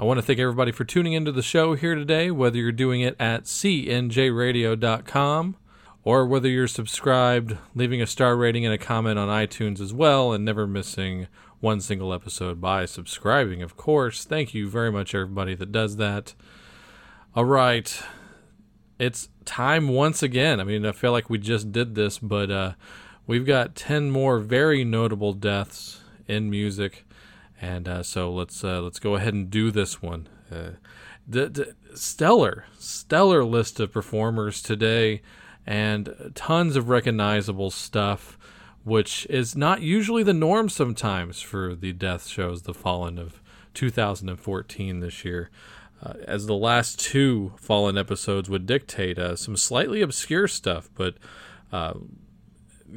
I want to thank everybody for tuning into the show here today, whether you're doing it at cnjradio.com or whether you're subscribed, leaving a star rating and a comment on iTunes as well, and never missing one single episode by subscribing, of course. Thank you very much, everybody that does that. All right. It's time once again. I mean, I feel like we just did this, but uh, we've got 10 more very notable deaths in music. And uh, so let's uh, let's go ahead and do this one. Uh, stellar, stellar list of performers today, and tons of recognizable stuff, which is not usually the norm sometimes for the death shows, the Fallen of 2014 this year. Uh, as the last two Fallen episodes would dictate, uh, some slightly obscure stuff, but uh,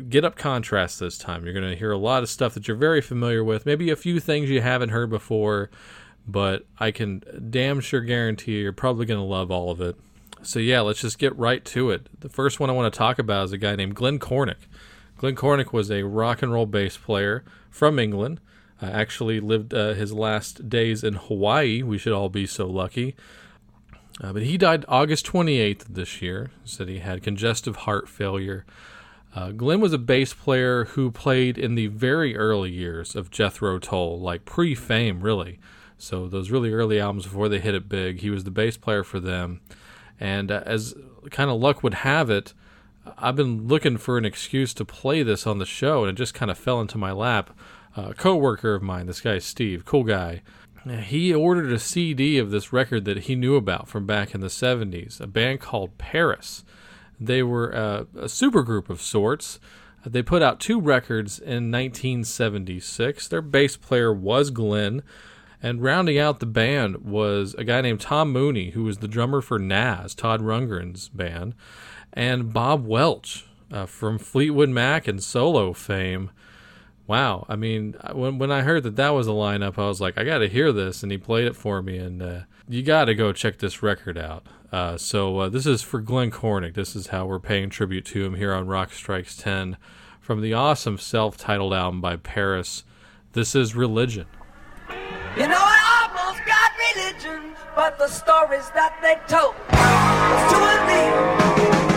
get up contrast this time. You're going to hear a lot of stuff that you're very familiar with, maybe a few things you haven't heard before, but I can damn sure guarantee you're probably going to love all of it. So, yeah, let's just get right to it. The first one I want to talk about is a guy named Glenn Cornick. Glenn Cornick was a rock and roll bass player from England. Uh, actually lived uh, his last days in Hawaii. We should all be so lucky. Uh, but he died August 28th this year. Said he had congestive heart failure. Uh, Glenn was a bass player who played in the very early years of Jethro Tull, like pre-fame, really. So those really early albums before they hit it big, he was the bass player for them. And uh, as kind of luck would have it, I've been looking for an excuse to play this on the show, and it just kind of fell into my lap a co-worker of mine. This guy Steve, cool guy. He ordered a CD of this record that he knew about from back in the 70s, a band called Paris. They were a, a supergroup of sorts. They put out two records in 1976. Their bass player was Glenn, and rounding out the band was a guy named Thom Mooney, who was the drummer for Nazz, Todd Rundgren's band, and Bob Welch uh, from Fleetwood Mac and solo fame wow. I mean, when when I heard that that was a lineup, I was like, I got to hear this, and he played it for me, and uh, you got to go check this record out. Uh, so uh, this is for Glenn Cornick. This is how we're paying tribute to him here on Rock Strikes Ten from the awesome self-titled album by Paris. This is Religion. You know, I almost got religion, but the stories that they told was too.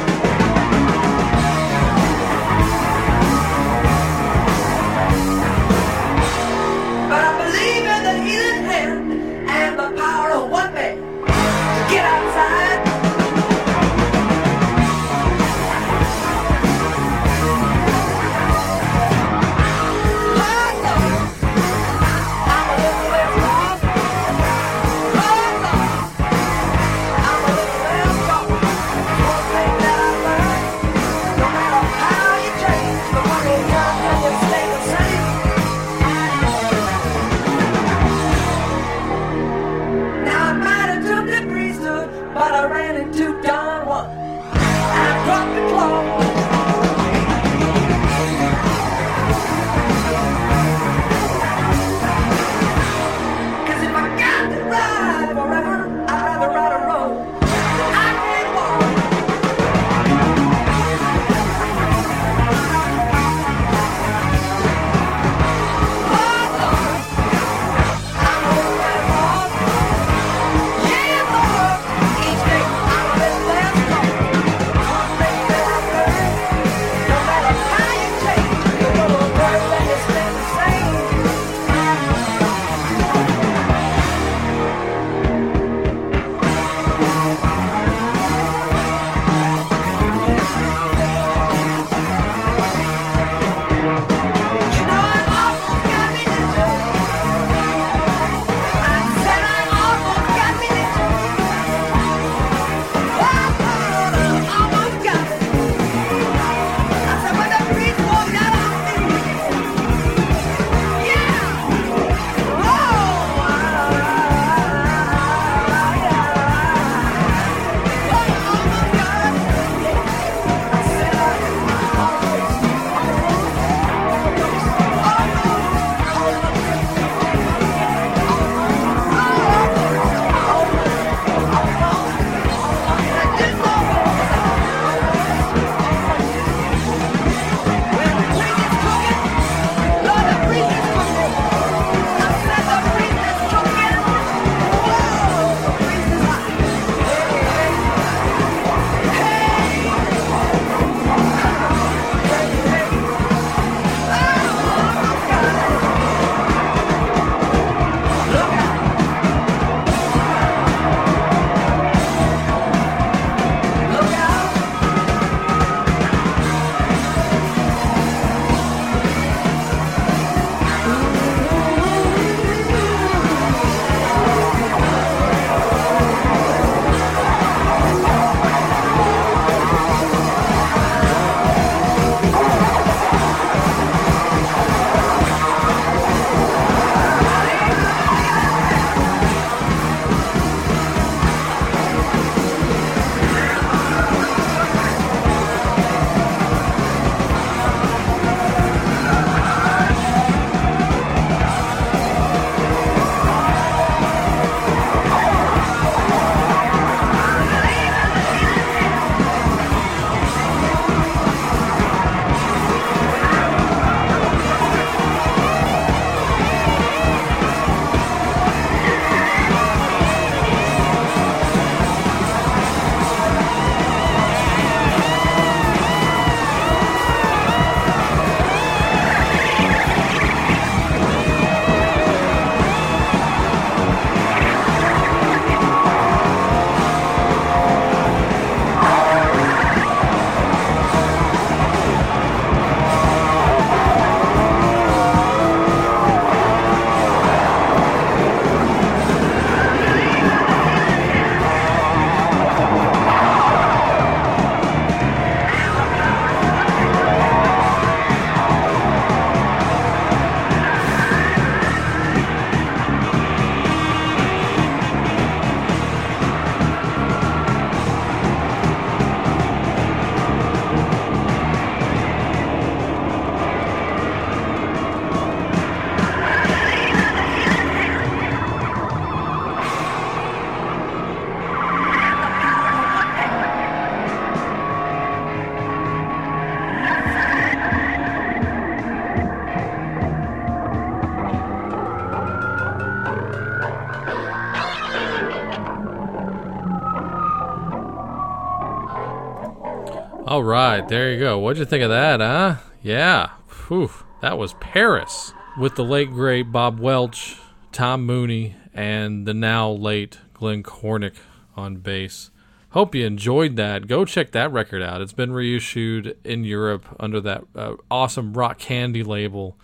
All right, there you go. What'd you think of that, huh? Yeah. Whew, that was Paris with the late great Bob Welch, Thom Mooney, and the now late Glenn Cornick on bass. Hope you enjoyed that. Go check that record out. It's been reissued in Europe under that uh, awesome Rock Candy label.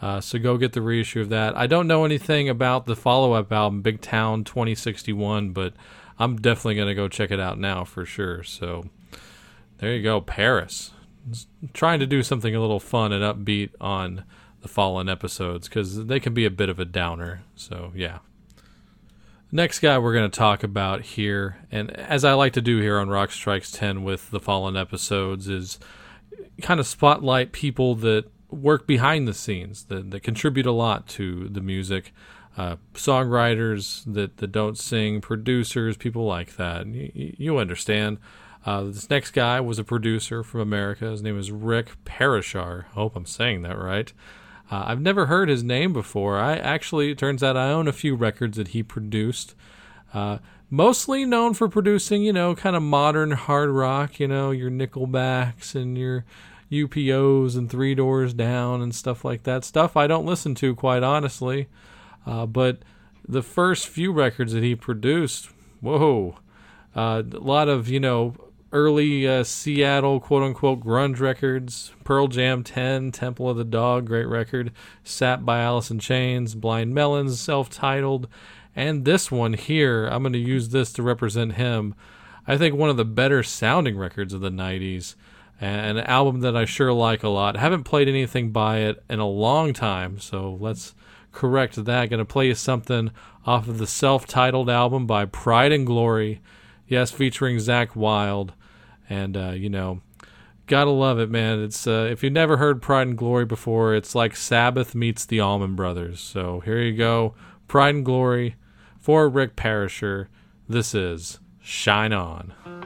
Uh, so go get the reissue of that. I don't know anything about the follow up album, Big Town 2061, but I'm definitely going to go check it out now for sure. So there you go, Paris. trying to do something a little fun and upbeat on the fallen episodes because they can be a bit of a downer. So, yeah. Next guy we're going to talk about here, and as I like to do here on Rock Strikes 10 with the Fallen episodes, is kind of spotlight people that work behind the scenes, that, that contribute a lot to the music. Uh, songwriters that, that don't sing, producers, people like that. You, you understand. Uh, this next guy was a producer from America. His name is Rick Parashar. I hope I'm saying that right. Uh, I've never heard his name before. I actually, it turns out I own a few records that he produced. Uh, mostly known for producing, you know, kind of modern hard rock, you know, your Nickelbacks and your UPOs and Three Doors Down and stuff like that. Stuff I don't listen to, quite honestly. Uh, but the first few records that he produced, whoa, uh, a lot of, you know, early uh, Seattle quote unquote grunge records. Pearl Jam 10, Temple of the Dog, great record. Sap by Alice in Chains, Blind Melons, self titled. And this one here, I'm going to use this to represent him. I think one of the better sounding records of the 90s. And an album that I sure like a lot. haven't played anything by it in a long time, so let's correct that. Going to play you something off of the self titled album by Pride and Glory. Yes, featuring Zakk Wylde and uh, you know, gotta love it, man. It's uh, if you've never heard Pride and Glory before, it's like Sabbath meets the Allman Brothers. So here you go, Pride and Glory for Rick Parashar. This is Shine On.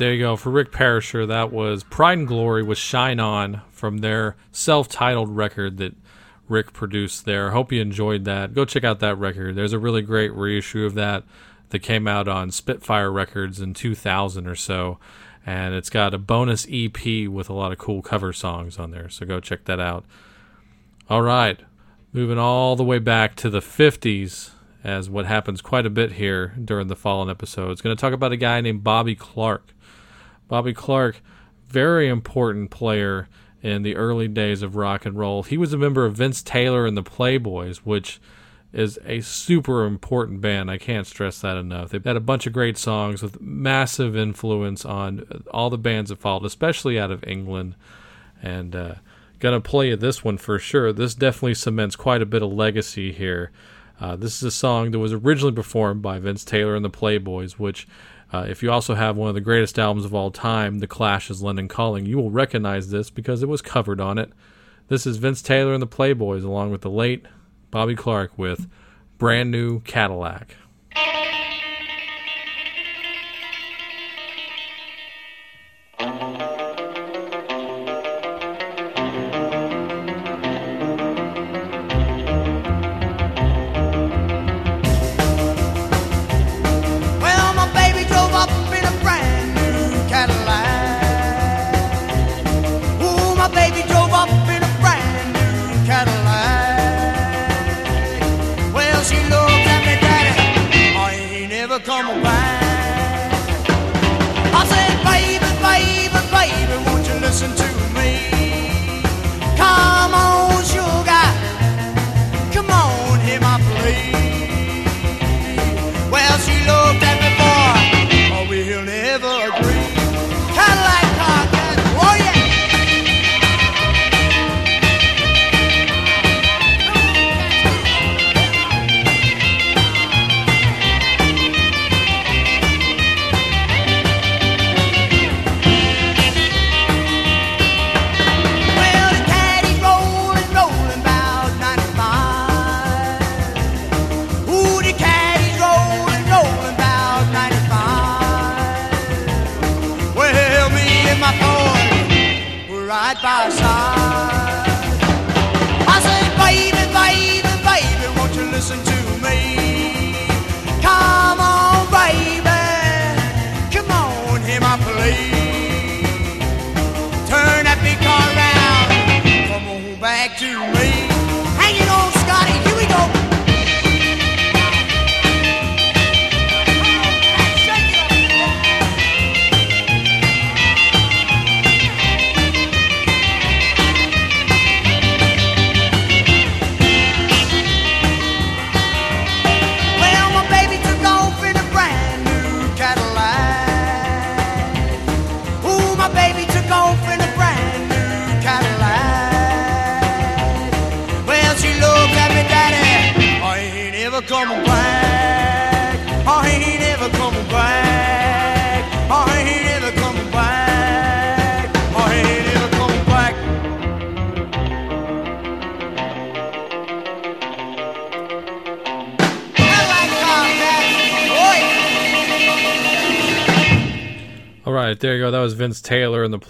There you go. For Rick Parashar, that was Pride and Glory with Shine On from their self titled record that Rick produced there. Hope you enjoyed that. Go check out that record. There's a really great reissue of that that came out on Spitfire Records in 2000 or so. And it's got a bonus EP with a lot of cool cover songs on there. So go check that out. All right. Moving all the way back to the 50s, as what happens quite a bit here during the Fallen episodes. Going to talk about a guy named Bobby Clark. Bobby Clark, very important player in the early days of rock and roll. He was a member of Vince Taylor and the Playboys, which is a super important band. I can't stress that enough. They've had a bunch of great songs with massive influence on all the bands that followed, especially out of England. And uh, gonna play you this one for sure. This definitely cements quite a bit of legacy here. Uh, this is a song that was originally performed by Vince Taylor and the Playboys, which, uh, if you also have one of the greatest albums of all time, The Clash's London Calling, you will recognize this because it was covered on it. This is Vince Taylor and the Playboys, along with the late Bobby Clark, with Brand New Cadillac.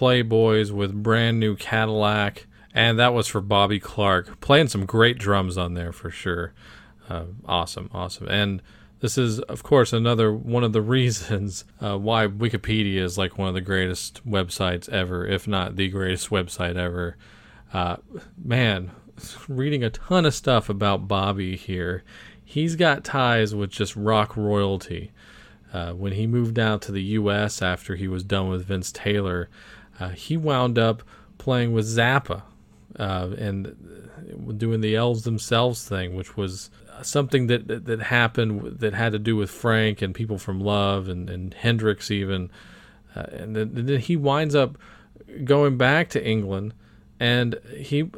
Playboys with Brand New Cadillac. And that was for Bobby Clark. Playing some great drums on there for sure. Uh, awesome, awesome. And this is, of course, another one of the reasons uh, why Wikipedia is like one of the greatest websites ever, if not the greatest website ever. Uh, man, reading a ton of stuff about Bobby here. He's got ties with just rock royalty. Uh, when he moved out to the U.S. after he was done with Vince Taylor, uh, he wound up playing with Zappa uh, and doing the elves themselves thing, which was something that, that that happened that had to do with Frank and people from Love and, and Hendrix even, uh, and then, and then he winds up going back to England, and he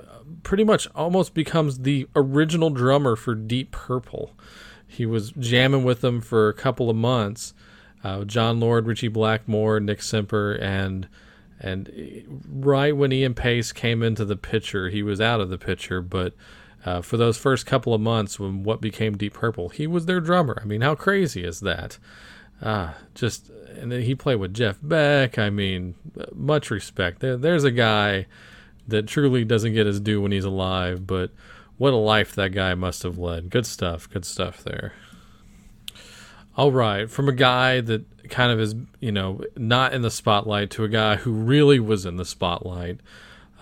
pretty much almost becomes the original drummer for Deep Purple. He was jamming with them for a couple of months. Uh, Jon Lord, Ritchie Blackmore, Nick Simper, and and right when Ian Paice came into the picture, he was out of the picture. But uh, for those first couple of months, when what became Deep Purple, he was their drummer. I mean, how crazy is that? ah, just and then he played with Jeff Beck. I mean, much respect. There, there's a guy that truly doesn't get his due when he's alive, but what a life that guy must have led. Good stuff. Good stuff there. All right, from a guy that kind of is, you know, not in the spotlight to a guy who really was in the spotlight.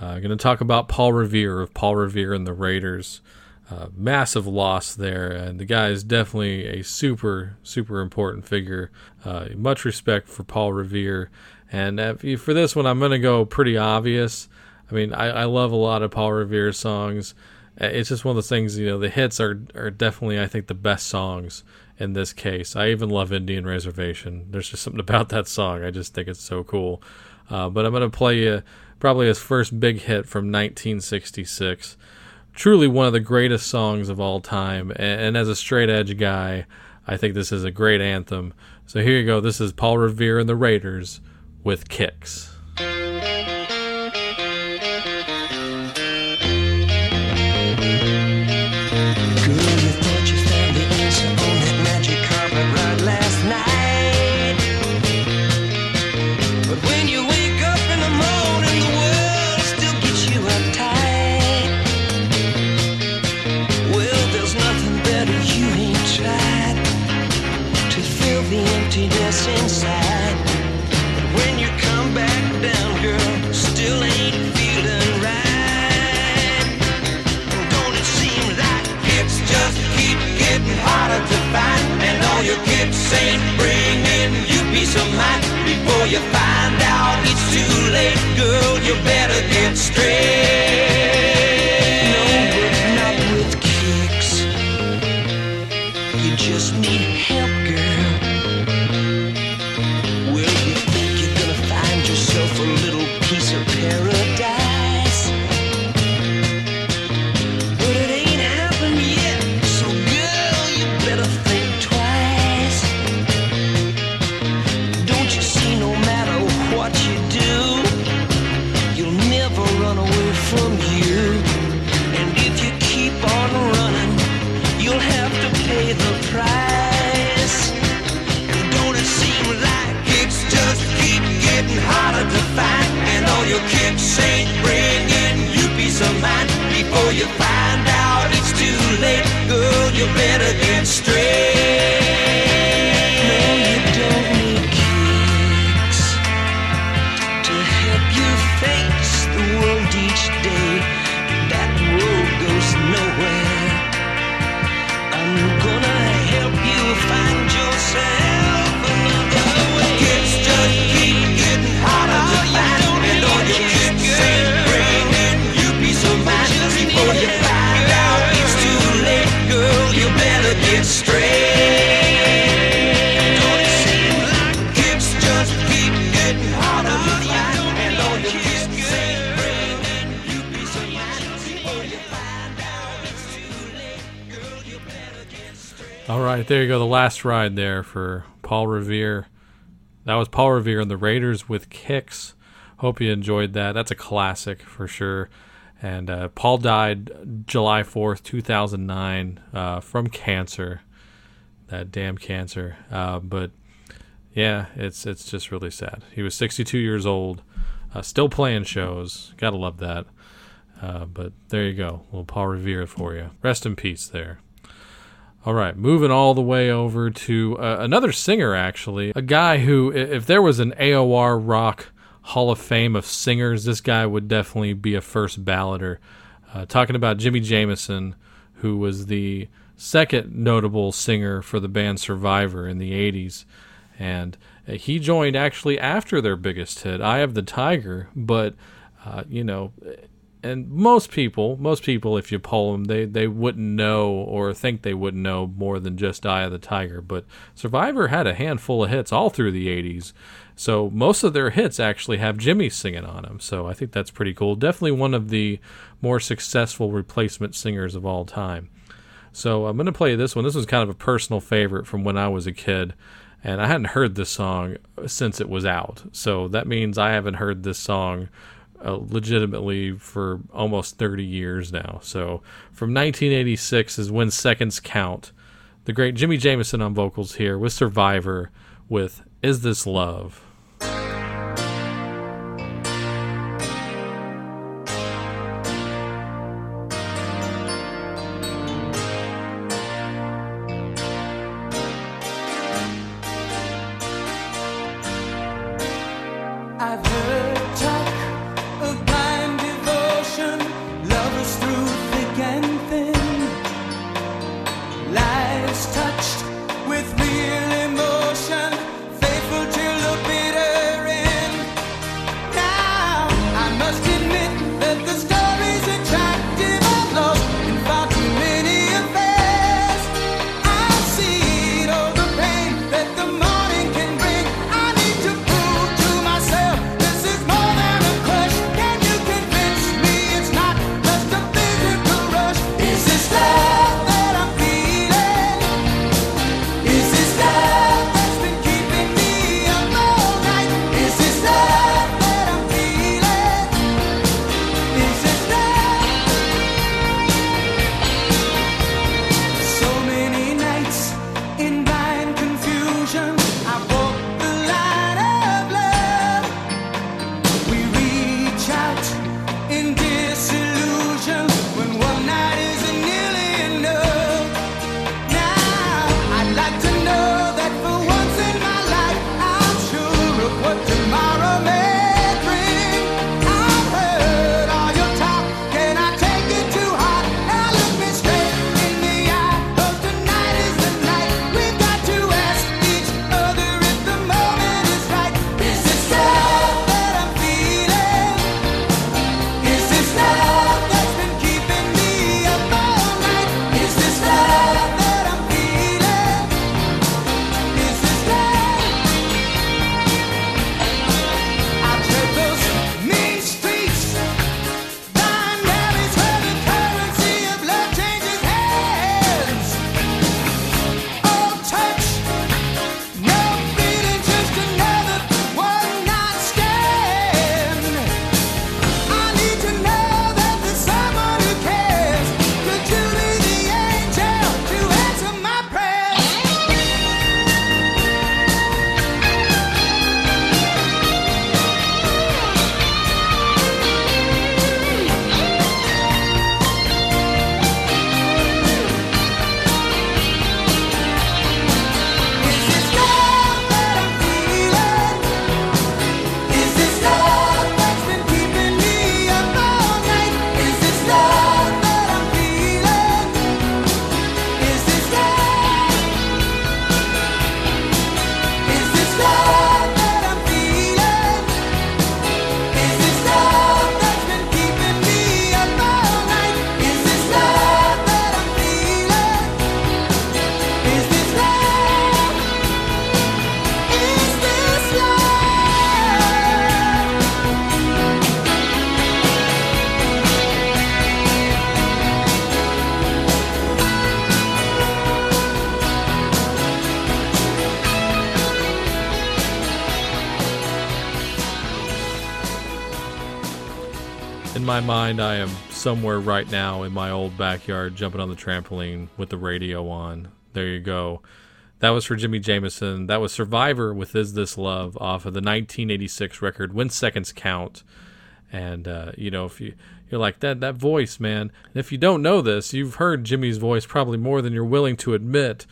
Uh, going to talk about Paul Revere of Paul Revere and the Raiders. Uh, massive loss there, and the guy is definitely a super, super important figure. Uh, much respect for Paul Revere. And if, for this one, I'm going to go pretty obvious. I mean, I, I love a lot of Paul Revere songs. Uh, It's just one of those things, you know, the hits are, are definitely, I think, the best songs in this case. I even love Indian Reservation. There's just something about that song. I just think it's so cool. Uh, but I'm going to play you probably his first big hit from 1966. Truly one of the greatest songs of all time. And, and as a straight edge guy, I think this is a great anthem. So here you go. This is Paul Revere and the Raiders with Kicks. Ride there for Paul Revere. That was Paul Revere and the Raiders with Kicks. Hope you enjoyed that. That's a classic for sure. And uh, Paul died July 4th, 2009, uh, from cancer. That damn cancer. Uh, but yeah, it's it's just really sad. He was 62 years old, uh, still playing shows. Gotta love that. Uh, but there you go. Little Paul Revere for you. Rest in peace there. All right, moving all the way over to uh, another singer, actually. A guy who, if there was an AOR rock Hall of Fame of singers, this guy would definitely be a first balloter. Uh, talking about Jimi Jamison, who was the second notable singer for the band Survivor in the 80s. And uh, he joined actually after their biggest hit, Eye of the Tiger. But, uh, you know, and most people, most people, if you poll them, they, they wouldn't know or think they wouldn't know more than just Eye of the Tiger. But Survivor had a handful of hits all through the 80s. So most of their hits actually have Jimmy singing on them. So I think that's pretty cool. Definitely one of the more successful replacement singers of all time. So I'm going to play this one. This was kind of a personal favorite from when I was a kid. And I hadn't heard this song since it was out. So that means I haven't heard this song uh, legitimately for almost 30 years now. So from 1986 is when seconds count. The great Jimi Jamison on vocals here with Survivor with Is This Love? I am somewhere right now in my old backyard jumping on the trampoline with the radio on. There you go. That was for Jimi Jamison. That was Survivor with Is This Love off of the 1986 record When Seconds Count. And uh, you know, if you you're like that that voice, man. And if you don't know this, you've heard Jimi's voice probably more than you're willing to admit.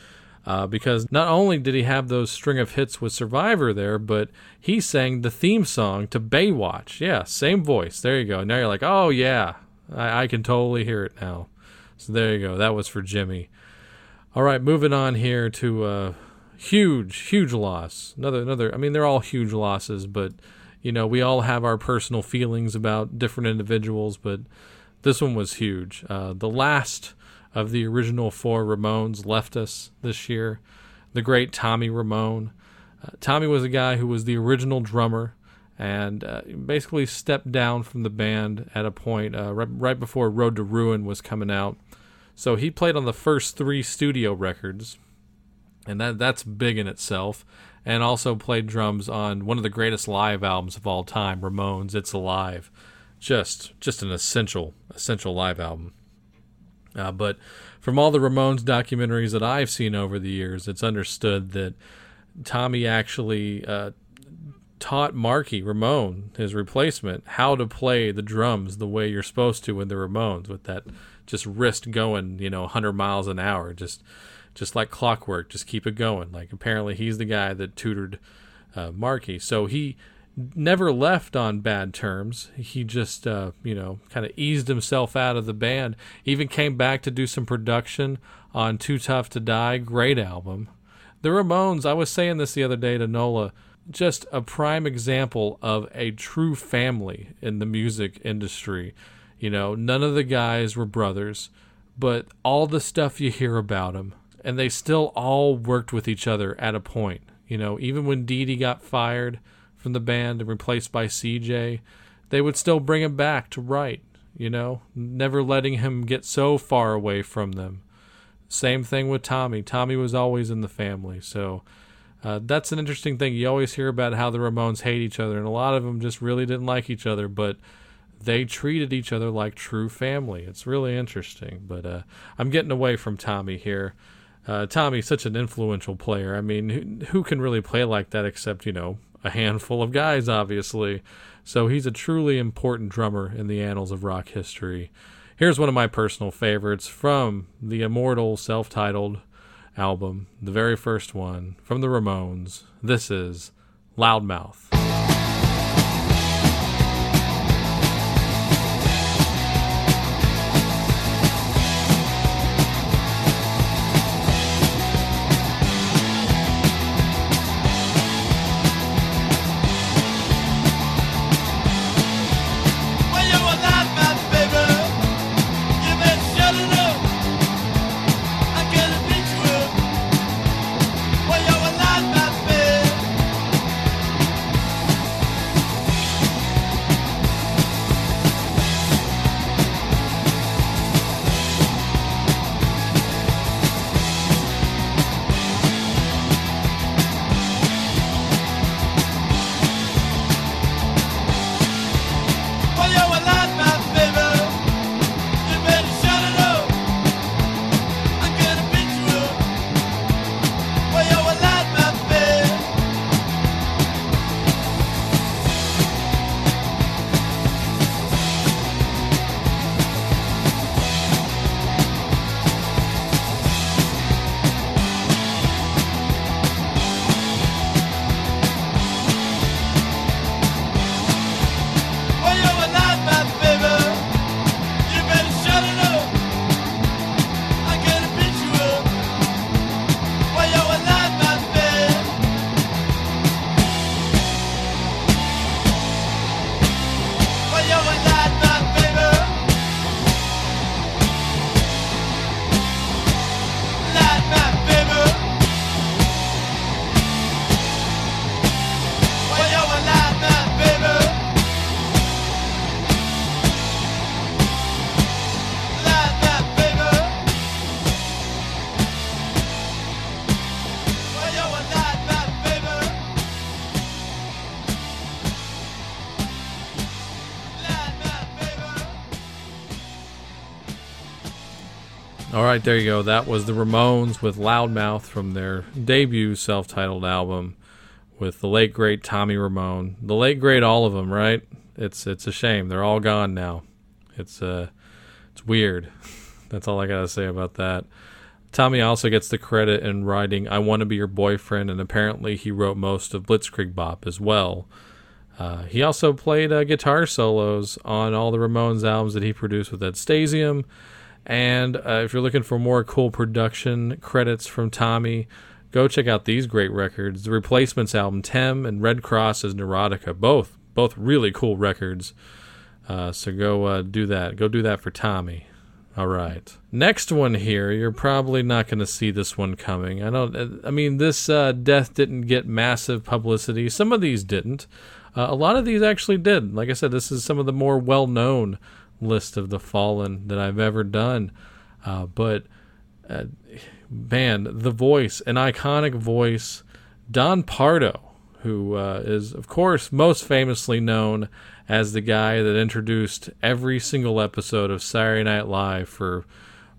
Uh, because not only did he have those string of hits with Survivor there, but he sang the theme song to Baywatch. Yeah, same voice. There you go. Now you're like, oh yeah, I, I can totally hear it now. So there you go. That was for Jimi. All right, moving on here to uh, huge, huge loss. Another, another. I mean, they're all huge losses, but you know, we all have our personal feelings about different individuals, but this one was huge. Uh, the last of the original four Ramones left us this year. The great Tommy Ramone. Uh, Tommy was a guy who was the original drummer and uh, basically stepped down from the band at a point uh, right, right before Road to Ruin was coming out. So he played on the first three studio records, and that that's big in itself. And also played drums on one of the greatest live albums of all time, Ramones' "It's Alive." Just just an essential essential live album. Uh, but from all the Ramones documentaries that I've seen over the years, it's understood that Tommy actually uh, taught Marky Ramone, his replacement, how to play the drums the way you're supposed to with the Ramones, with that just wrist going, you know, 100 miles an hour, just just like clockwork, just keep it going. Like apparently he's the guy that tutored uh, Marky, so he never left on bad terms. He just, uh, you know, kind of eased himself out of the band. Even came back to do some production on Too Tough to Die. Great album. The Ramones, I was saying this the other day to Nola, just a prime example of a true family in the music industry. You know, none of the guys were brothers, but all the stuff you hear about them, and they still all worked with each other at a point. You know, even when Dee Dee got fired from the band and replaced by CJ, they would still bring him back to write, you know, never letting him get so far away from them. Same thing with Tommy. Tommy was always in the family. So uh, that's an interesting thing. You always hear about how the Ramones hate each other, and a lot of them just really didn't like each other, but they treated each other like true family. It's really interesting. But uh, I'm getting away from Tommy here. Uh, Tommy's such an influential player. I mean, who, who can really play like that except, you know, a handful of guys, obviously. So he's a truly important drummer in the annals of rock history. Here's one of my personal favorites from the immortal self titled album, the very first one from the Ramones. This is Loudmouth. Right, there you go. That was the Ramones with Loudmouth from their debut self-titled album with the late great Tommy Ramone. The late great all of them, right? It's it's a shame. They're all gone now. It's uh it's weird. That's all I got to say about that. Tommy also gets the credit in writing I Want to Be Your Boyfriend and apparently he wrote most of Blitzkrieg Bop as well. Uh, he also played uh, guitar solos on all the Ramones albums that he produced with Ed Stasium. And uh, if you're looking for more cool production credits from Tommy, go check out these great records: the Replacements album "Tim" and Red Cross's "Neurotica." Both, both really cool records. Uh, so go uh, do that. Go do that for Tommy. All right. Next one here, you're probably not going to see this one coming. I don't. I mean, this uh, death didn't get massive publicity. Some of these didn't. Uh, a lot of these actually did. Like I said, this is some of the more well-known list of the fallen that I've ever done. Uh, but uh, man, the voice, an iconic voice, Don Pardo, who uh, is, of course, most famously known as the guy that introduced every single episode of Saturday Night Live for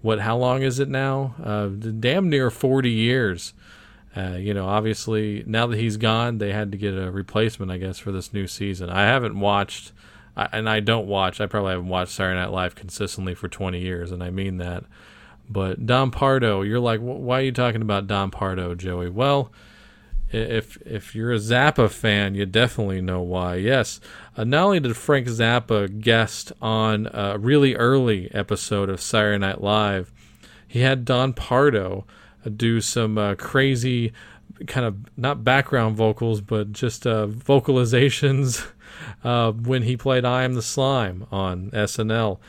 what? How long is it now? Uh, damn near forty years. Uh, you know, obviously now that he's gone, they had to get a replacement, I guess, for this new season. I haven't watched, I, and I don't watch. I probably haven't watched Saturday Night Live consistently for 20 years, and I mean that. But Don Pardo, you're like, why are you talking about Don Pardo, Joey? Well, if if you're a Zappa fan, you definitely know why. Yes, uh, not only did Frank Zappa guest on a really early episode of Saturday Night Live, he had Don Pardo uh, do some uh, crazy kind of not background vocals, but just uh, vocalizations uh, when he played "I Am the Slime" on SNL.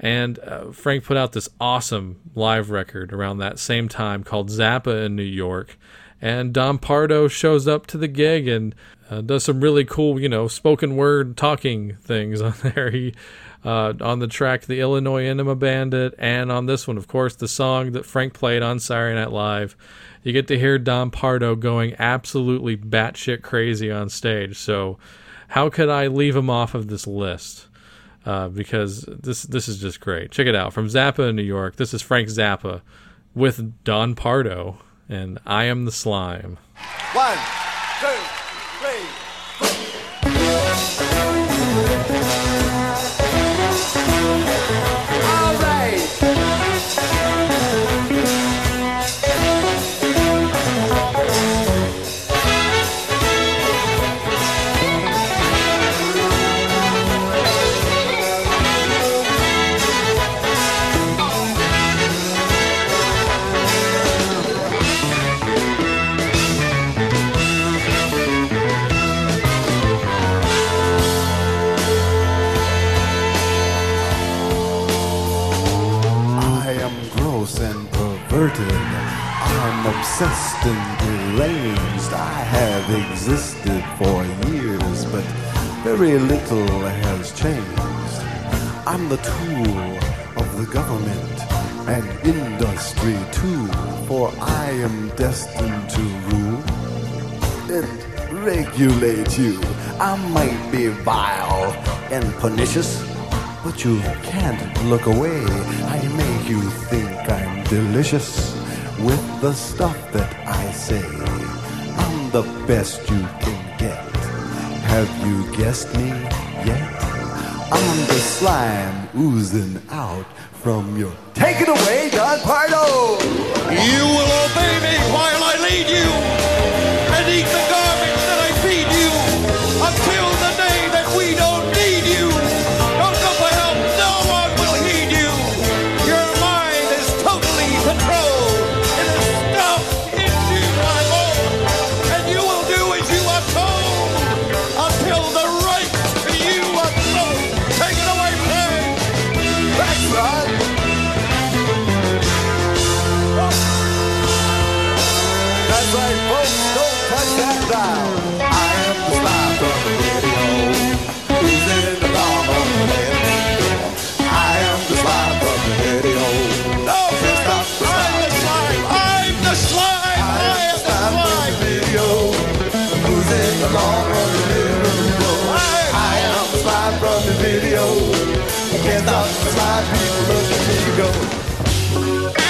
And uh, Frank put out this awesome live record around that same time called Zappa in New York. And Don Pardo shows up to the gig and uh, does some really cool, you know, spoken word talking things on there. He uh, on the track "The Illinois Enema Bandit," and on this one, of course, the song that Frank played on Saturday Night Live. You get to hear Don Pardo going absolutely batshit crazy on stage. So, how could I leave him off of this list? uh, because this this is just great. Check it out from Zappa in New York. This is Frank Zappa with Don Pardo and I am the slime. One, very little has changed. I'm the tool of the government and industry too, for I am destined to rule and regulate you. I might be vile and pernicious, but you can't look away. I make you think I'm delicious with the stuff that I say. I'm the best you can. Have you guessed me yet? I'm the slime oozing out from your. Take it away, Don Pardo! You will obey me while I lead you Slime. People look at me go.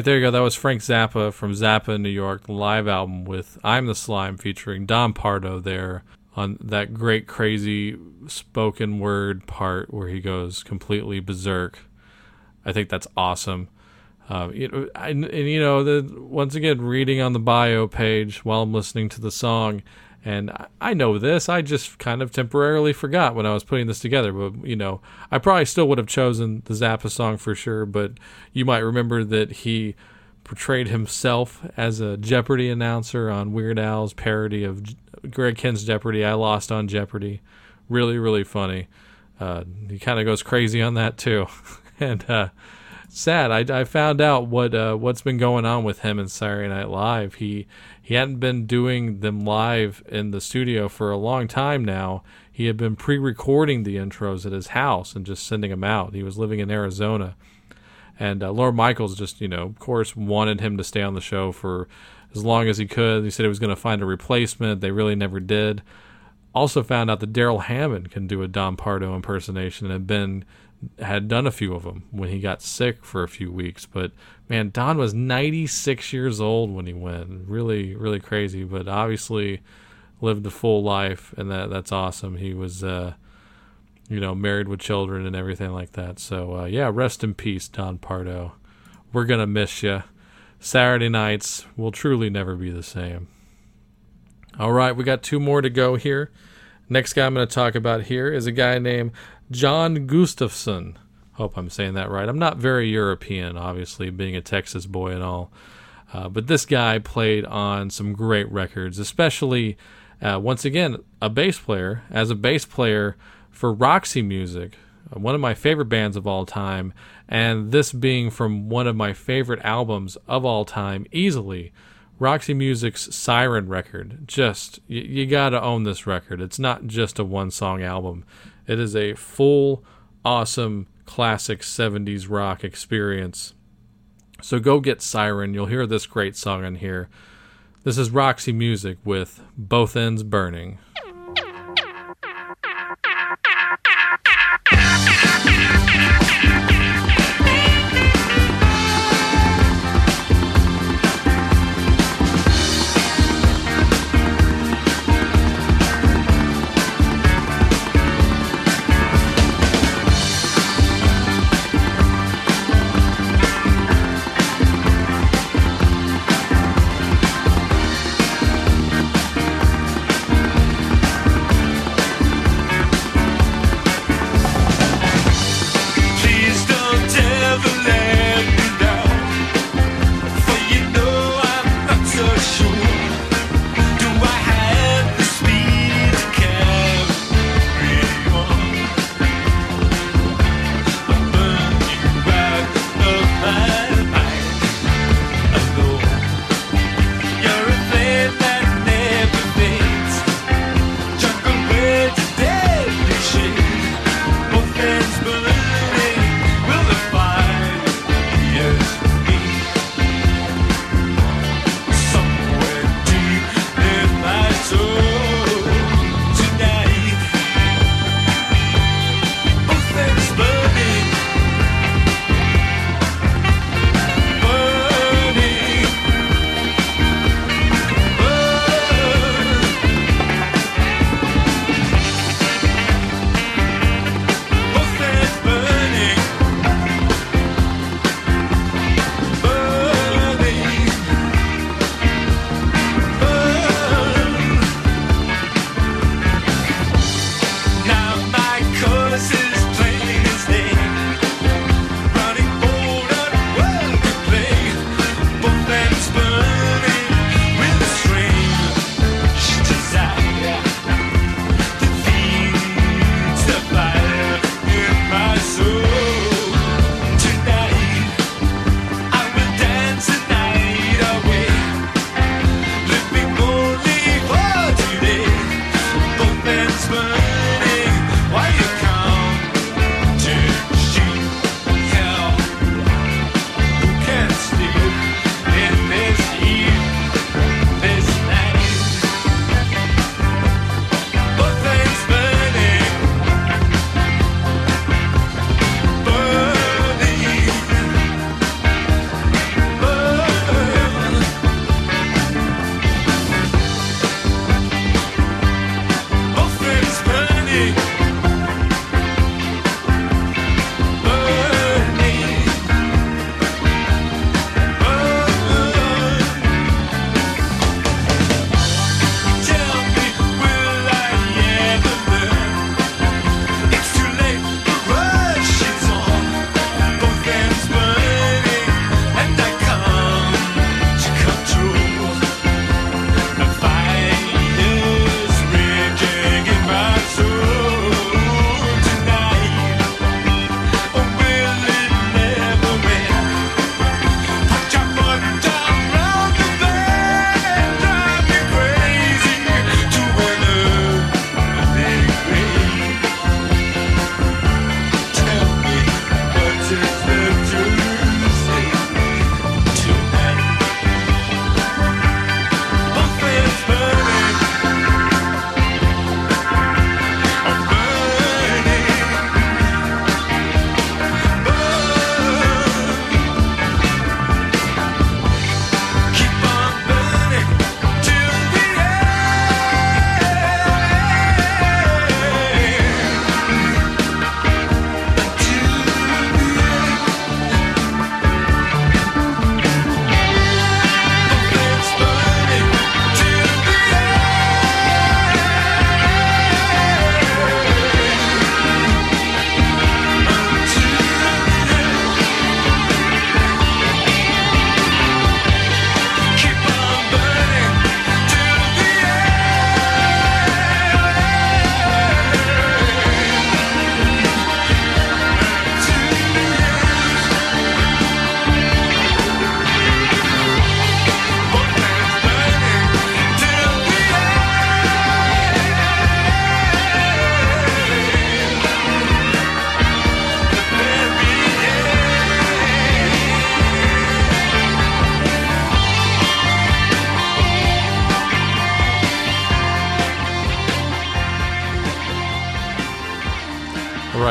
Right, there you go. That was Frank Zappa from Zappa in New York, live album with I'm the Slime featuring Don Pardo there on that great, crazy spoken word part where he goes completely berserk. I think that's awesome. Uh, you know, and, and you know, the, once again, reading on the bio page while I'm listening to the song, and I- know this. I just kind of temporarily forgot when I was putting this together. But you know, I probably still would have chosen the Zappa song for sure. But you might remember that he portrayed himself as a Jeopardy announcer on Weird Al's parody of Greg Kihn's Jeopardy. I lost on Jeopardy. Really, really funny. Uh, he kind of goes crazy on that too, and uh, sad. I, I found out what uh, what's been going on with him and Saturday Night Live. He he hadn't been doing them live in the studio for a long time now. He had been pre-recording the intros at his house and just sending them out. He was living in Arizona, and uh, Michaels just you know of course wanted him to stay on the show for as long as he could. He said he was going to find a replacement. They really never did. Also found out that Darrell Hammond can do a Don Pardo impersonation and had been had done a few of them when he got sick for a few weeks. But man, Don was 96 years old when he went. Really, really crazy. But obviously lived a full life, and that that's awesome. He was, uh, you know, married with children and everything like that. So uh, yeah, rest in peace, Don Pardo. We're gonna miss you. Saturday nights will truly never be the same. All right, we got two more to go here. Next guy I'm going to talk about here is a guy named John Gustafson. Hope I'm saying that right. I'm not very European, obviously, being a Texas boy and all. Uh, but this guy played on some great records, especially, uh, once again, a bass player. As a bass player for Roxy Music, uh, one of my favorite bands of all time, and this being from one of my favorite albums of all time, easily. Roxy Music's Siren record. Just, you, you got to own this record. It's not just a one song album, it is a full, awesome, classic 70s rock experience. So go get Siren. You'll hear this great song on here. This is Roxy Music with Both Ends Burning.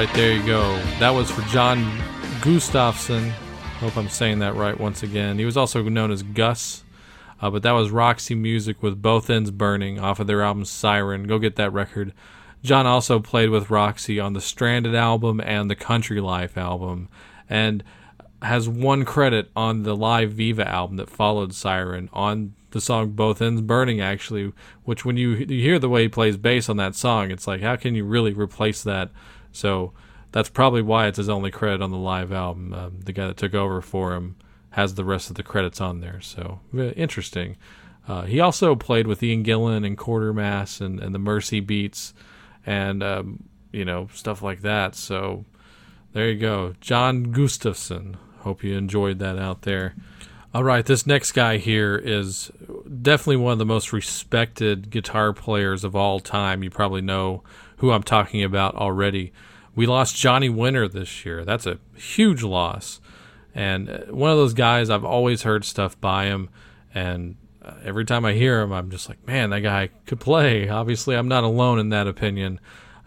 Right, there you go. That was for John Gustafson. Hope I'm saying that right once again. He was also known as Gus, uh, but that was Roxy Music with Both Ends Burning off of their album Siren. Go get that record. John also played with Roxy on the Stranded album and the Country Life album, and has one credit on the live Viva album that followed Siren on the song Both Ends Burning, actually, which when you, you hear the way he plays bass on that song, it's like, how can you really replace that? So that's probably why it's his only credit on the live album. Um, the guy that took over for him has the rest of the credits on there. So interesting. Uh, he also played with Ian Gillan and Quartermass and, and the Merseybeats and, um, you know, stuff like that. So there you go. John Gustafson. Hope you enjoyed that out there. All right, this next guy here is definitely one of the most respected guitar players of all time. You probably know who I'm talking about already. We lost Johnny Winter this year. That's a huge loss. And uh, one of those guys, I've always heard stuff by him. And uh, every time I hear him, I'm just like, man, that guy could play. Obviously, I'm not alone in that opinion.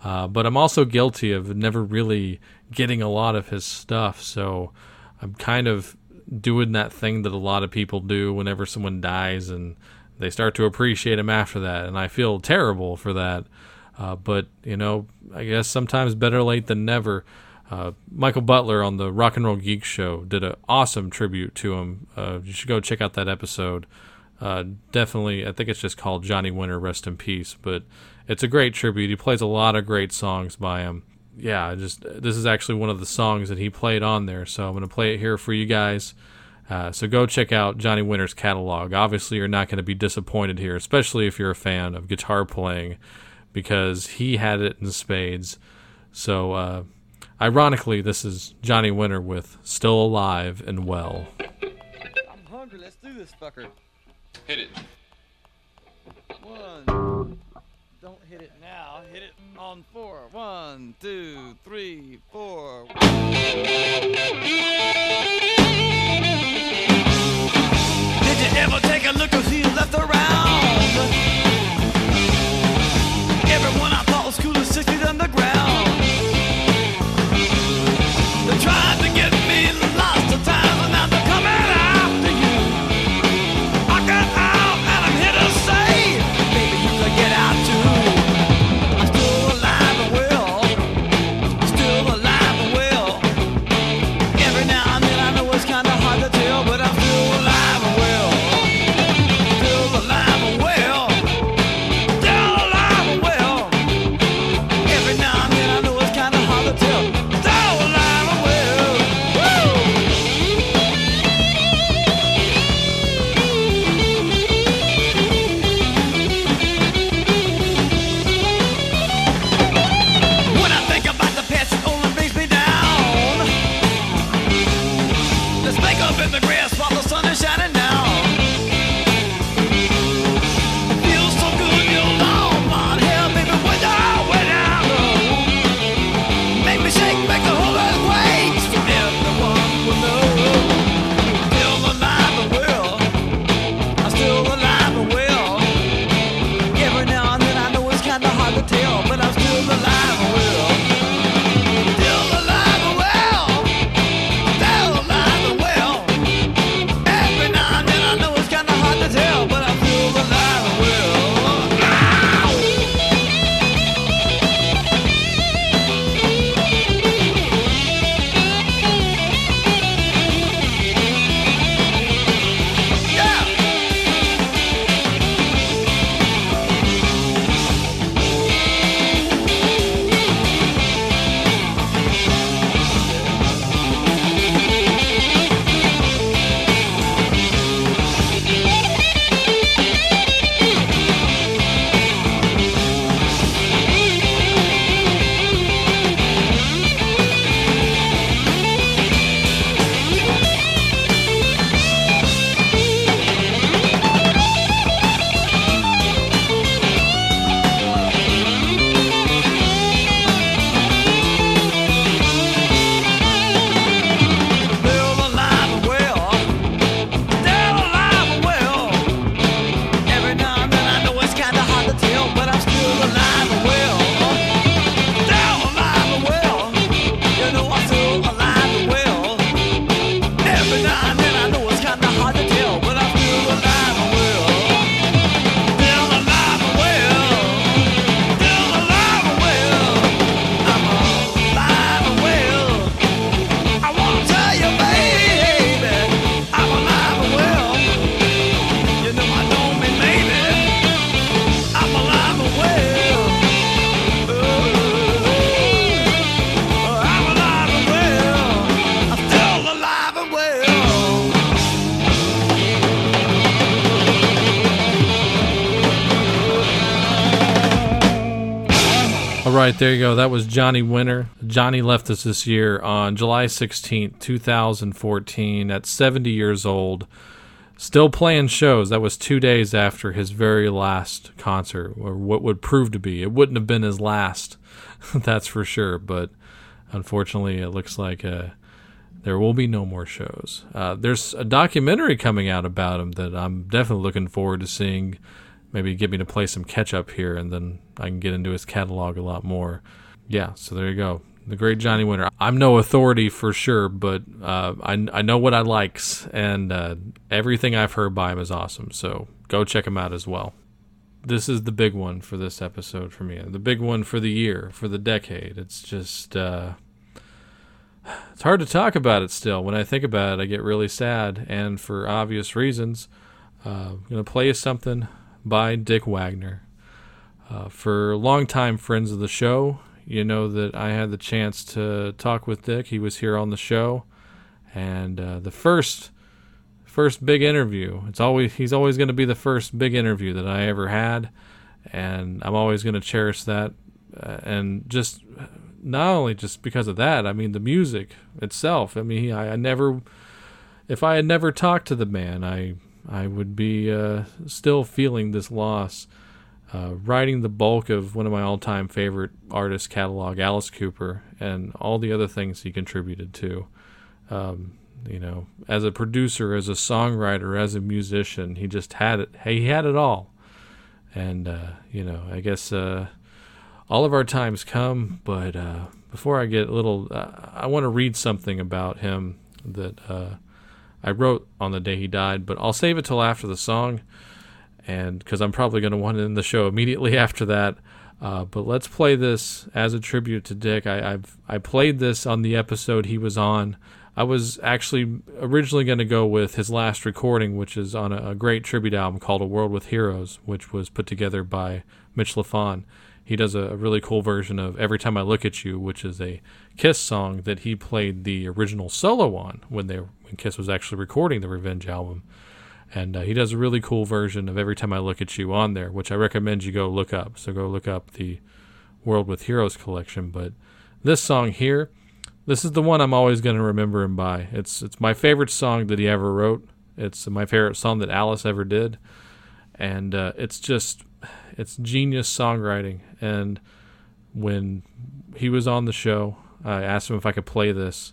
Uh, but I'm also guilty of never really getting a lot of his stuff. So I'm kind of doing that thing that a lot of people do whenever someone dies and they start to appreciate him after that. And I feel terrible for that. Uh, but, you know, I guess sometimes better late than never. Uh, Michael Butler on the Rock and Roll Geek Show did an awesome tribute to him. Uh, you should go check out that episode. Uh, definitely, I think it's just called Johnny Winter, Rest in Peace. But it's a great tribute. He plays a lot of great songs by him. Yeah, just this is actually one of the songs that he played on there, so I'm going to play it here for you guys. Uh, so go check out Johnny Winter's catalog. Obviously, you're not going to be disappointed here, especially if you're a fan of guitar playing, because he had it in spades. So, uh, ironically, this is Johnny Winter with "Still Alive and Well." I'm hungry. Let's do this fucker. Hit it. One. Don't hit it now. Hit it on four. One, two, three, four. Did you ever take a look at who left around? Right, there you go. That was Johnny Winter. Johnny left us this year on July 16th, 2014, at 70 years old. Still playing shows. That was two days after his very last concert, or what would prove to be. It wouldn't have been his last, that's for sure. But unfortunately, it looks like uh, there will be no more shows. Uh, there's a documentary coming out about him that I'm definitely looking forward to seeing. Maybe get me to play some catch up here, and then I can get into his catalog a lot more. Yeah, so there you go. The great Johnny Winter. I'm no authority for sure, but uh, I, I know what I likes, and uh, everything I've heard by him is awesome. So go check him out as well. This is the big one for this episode for me. The big one for the year, for the decade. It's just. Uh, it's hard to talk about it still. When I think about it, I get really sad, and for obvious reasons. Uh, I'm going to play you something by Dick Wagner. Uh, for longtime friends of the show, you know that I had the chance to talk with Dick. He was here on the show, and uh, the first first big interview. It's always he's always going to be the first big interview that I ever had, and I'm always going to cherish that. Uh, and just not only just because of that, I mean the music itself. I mean, I, I never, if I had never talked to the man, I I would be uh, still feeling this loss. Uh, writing the bulk of one of my all-time favorite artist catalog, Alice Cooper, and all the other things he contributed to. Um, you know, as a producer, as a songwriter, as a musician, he just had it. He had it all. And uh, you know, I guess uh, all of our times come. But uh, before I get a little, uh, I want to read something about him that uh, I wrote on the day he died. But I'll save it till after the song, and because I'm probably going to want to end the show immediately after that. Uh, but let's play this as a tribute to Dick. I, I've I played this on the episode he was on. I was actually originally going to go with his last recording, which is on a, a, great tribute album called A World with Heroes, which was put together by Mitch Lafon. He does a, really cool version of Every Time I Look at You, which is a Kiss song that he played the original solo on when they when Kiss was actually recording the Revenge album. And uh, he does a really cool version of Every Time I Look at You on there, which I recommend you go look up. So go look up the World with Heroes collection. But this song here, this is the one I'm always going to remember him by. It's it's my favorite song that he ever wrote. It's my favorite song that Alice ever did, and uh, it's just it's genius songwriting. And when he was on the show, I asked him if I could play this,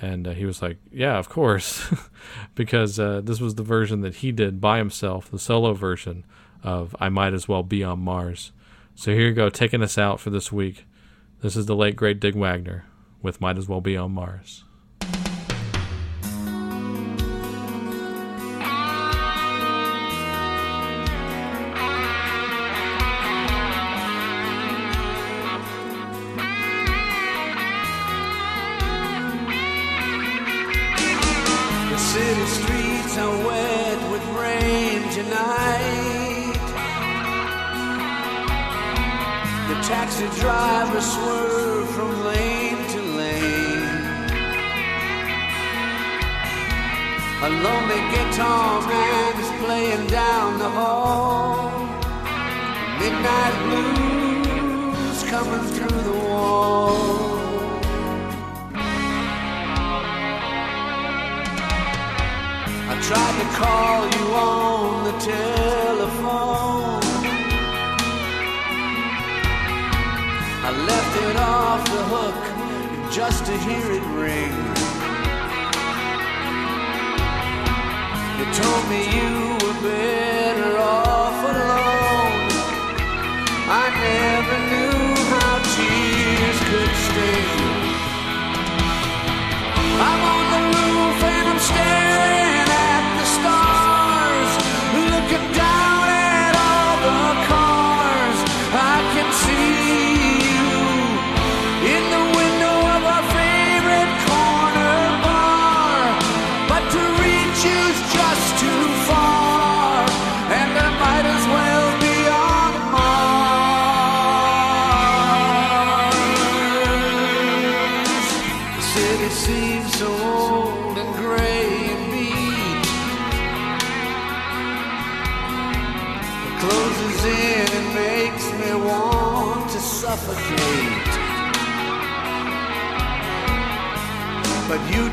and uh, he was like, "Yeah, of course," because uh, this was the version that he did by himself, the solo version of "I Might As Well Be on Mars." So here you go, taking us out for this week. This is the late great Dick Wagner with Might As Well Be on Mars. Driver swerved from lane to lane. A lonely guitar man is playing down the hall. Midnight blues coming through the wall. I tried to call you on the telephone. I left it off the hook just to hear it ring. You told me you were better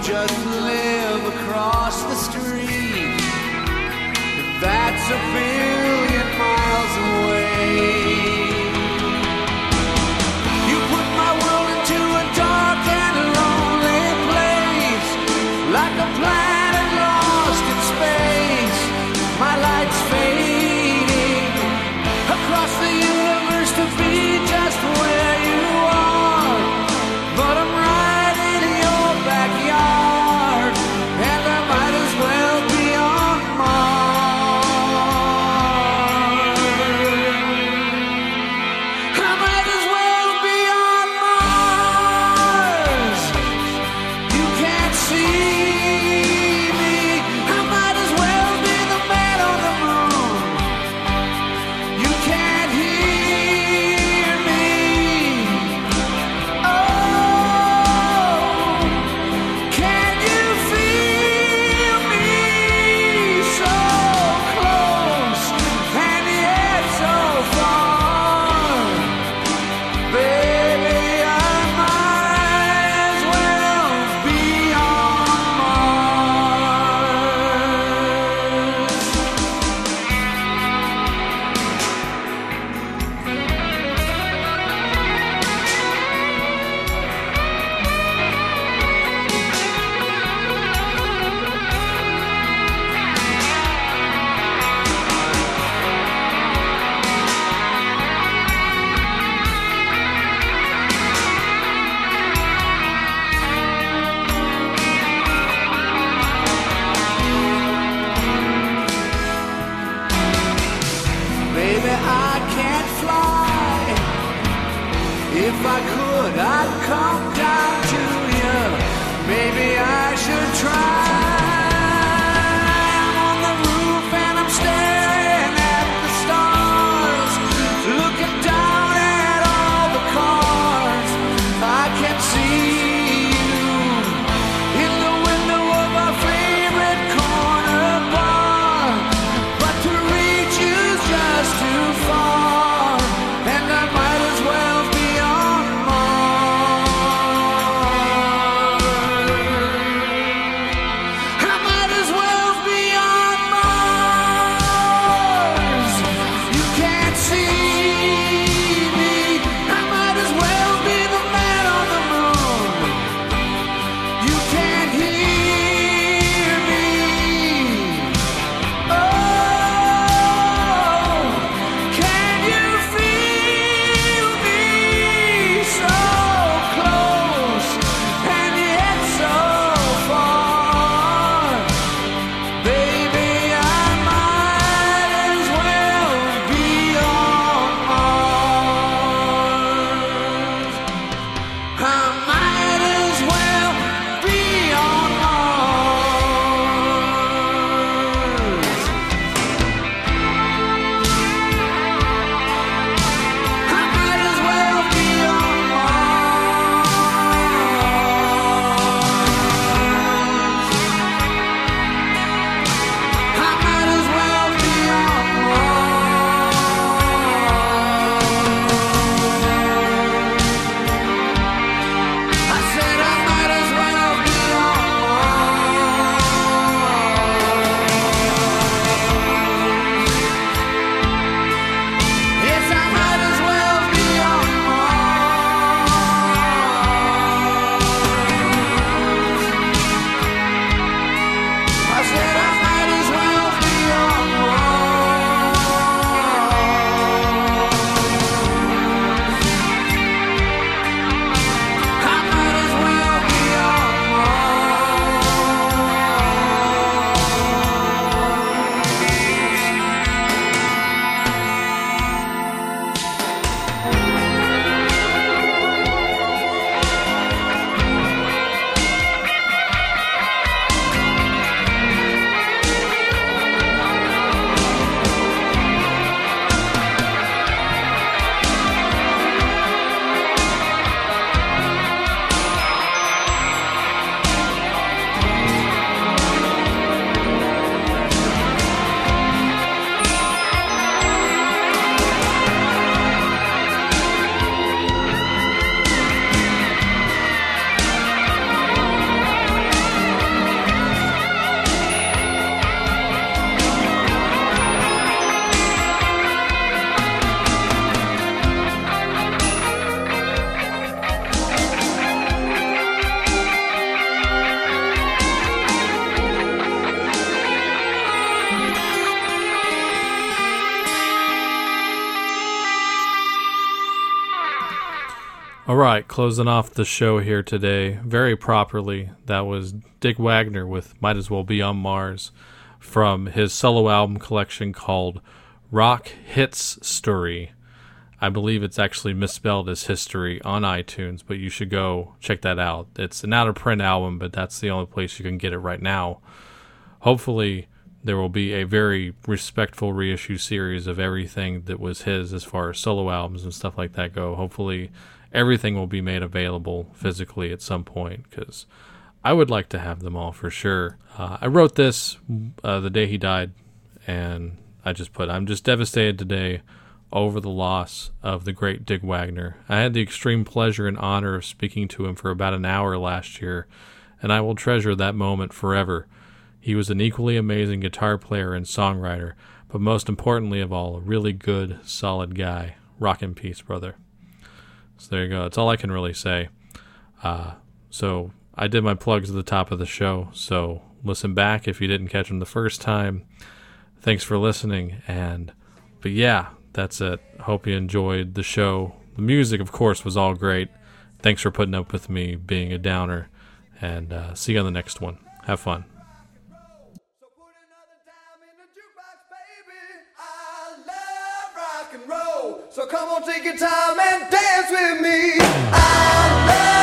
just live across the street. That's a billion All right, closing off the show here today, very properly. That was Dick Wagner with Might As Well Be on Mars from his solo album collection called Rock Hits Story. I believe it's actually misspelled as history on iTunes, but you should go check that out. It's an out of print album, but that's the only place you can get it right now. Hopefully, there will be a very respectful reissue series of everything that was his as far as solo albums and stuff like that go. Hopefully, everything will be made available physically at some point because I would like to have them all for sure. Uh, I wrote this uh, the day he died, and I just put, I'm just devastated today over the loss of the great Dick Wagner. I had the extreme pleasure and honor of speaking to him for about an hour last year, and I will treasure that moment forever. He was an equally amazing guitar player and songwriter, but most importantly of all, a really good, solid guy. Rock in peace, brother. So there you go. That's all I can really say. Uh, so I did my plugs at the top of the show. So listen back if you didn't catch them the first time. Thanks for listening. And, but yeah, that's it. Hope you enjoyed the show. The music, of course, was all great. Thanks for putting up with me being a downer. And uh, see you on the next one. Have fun. So come on, take your time and dance with me.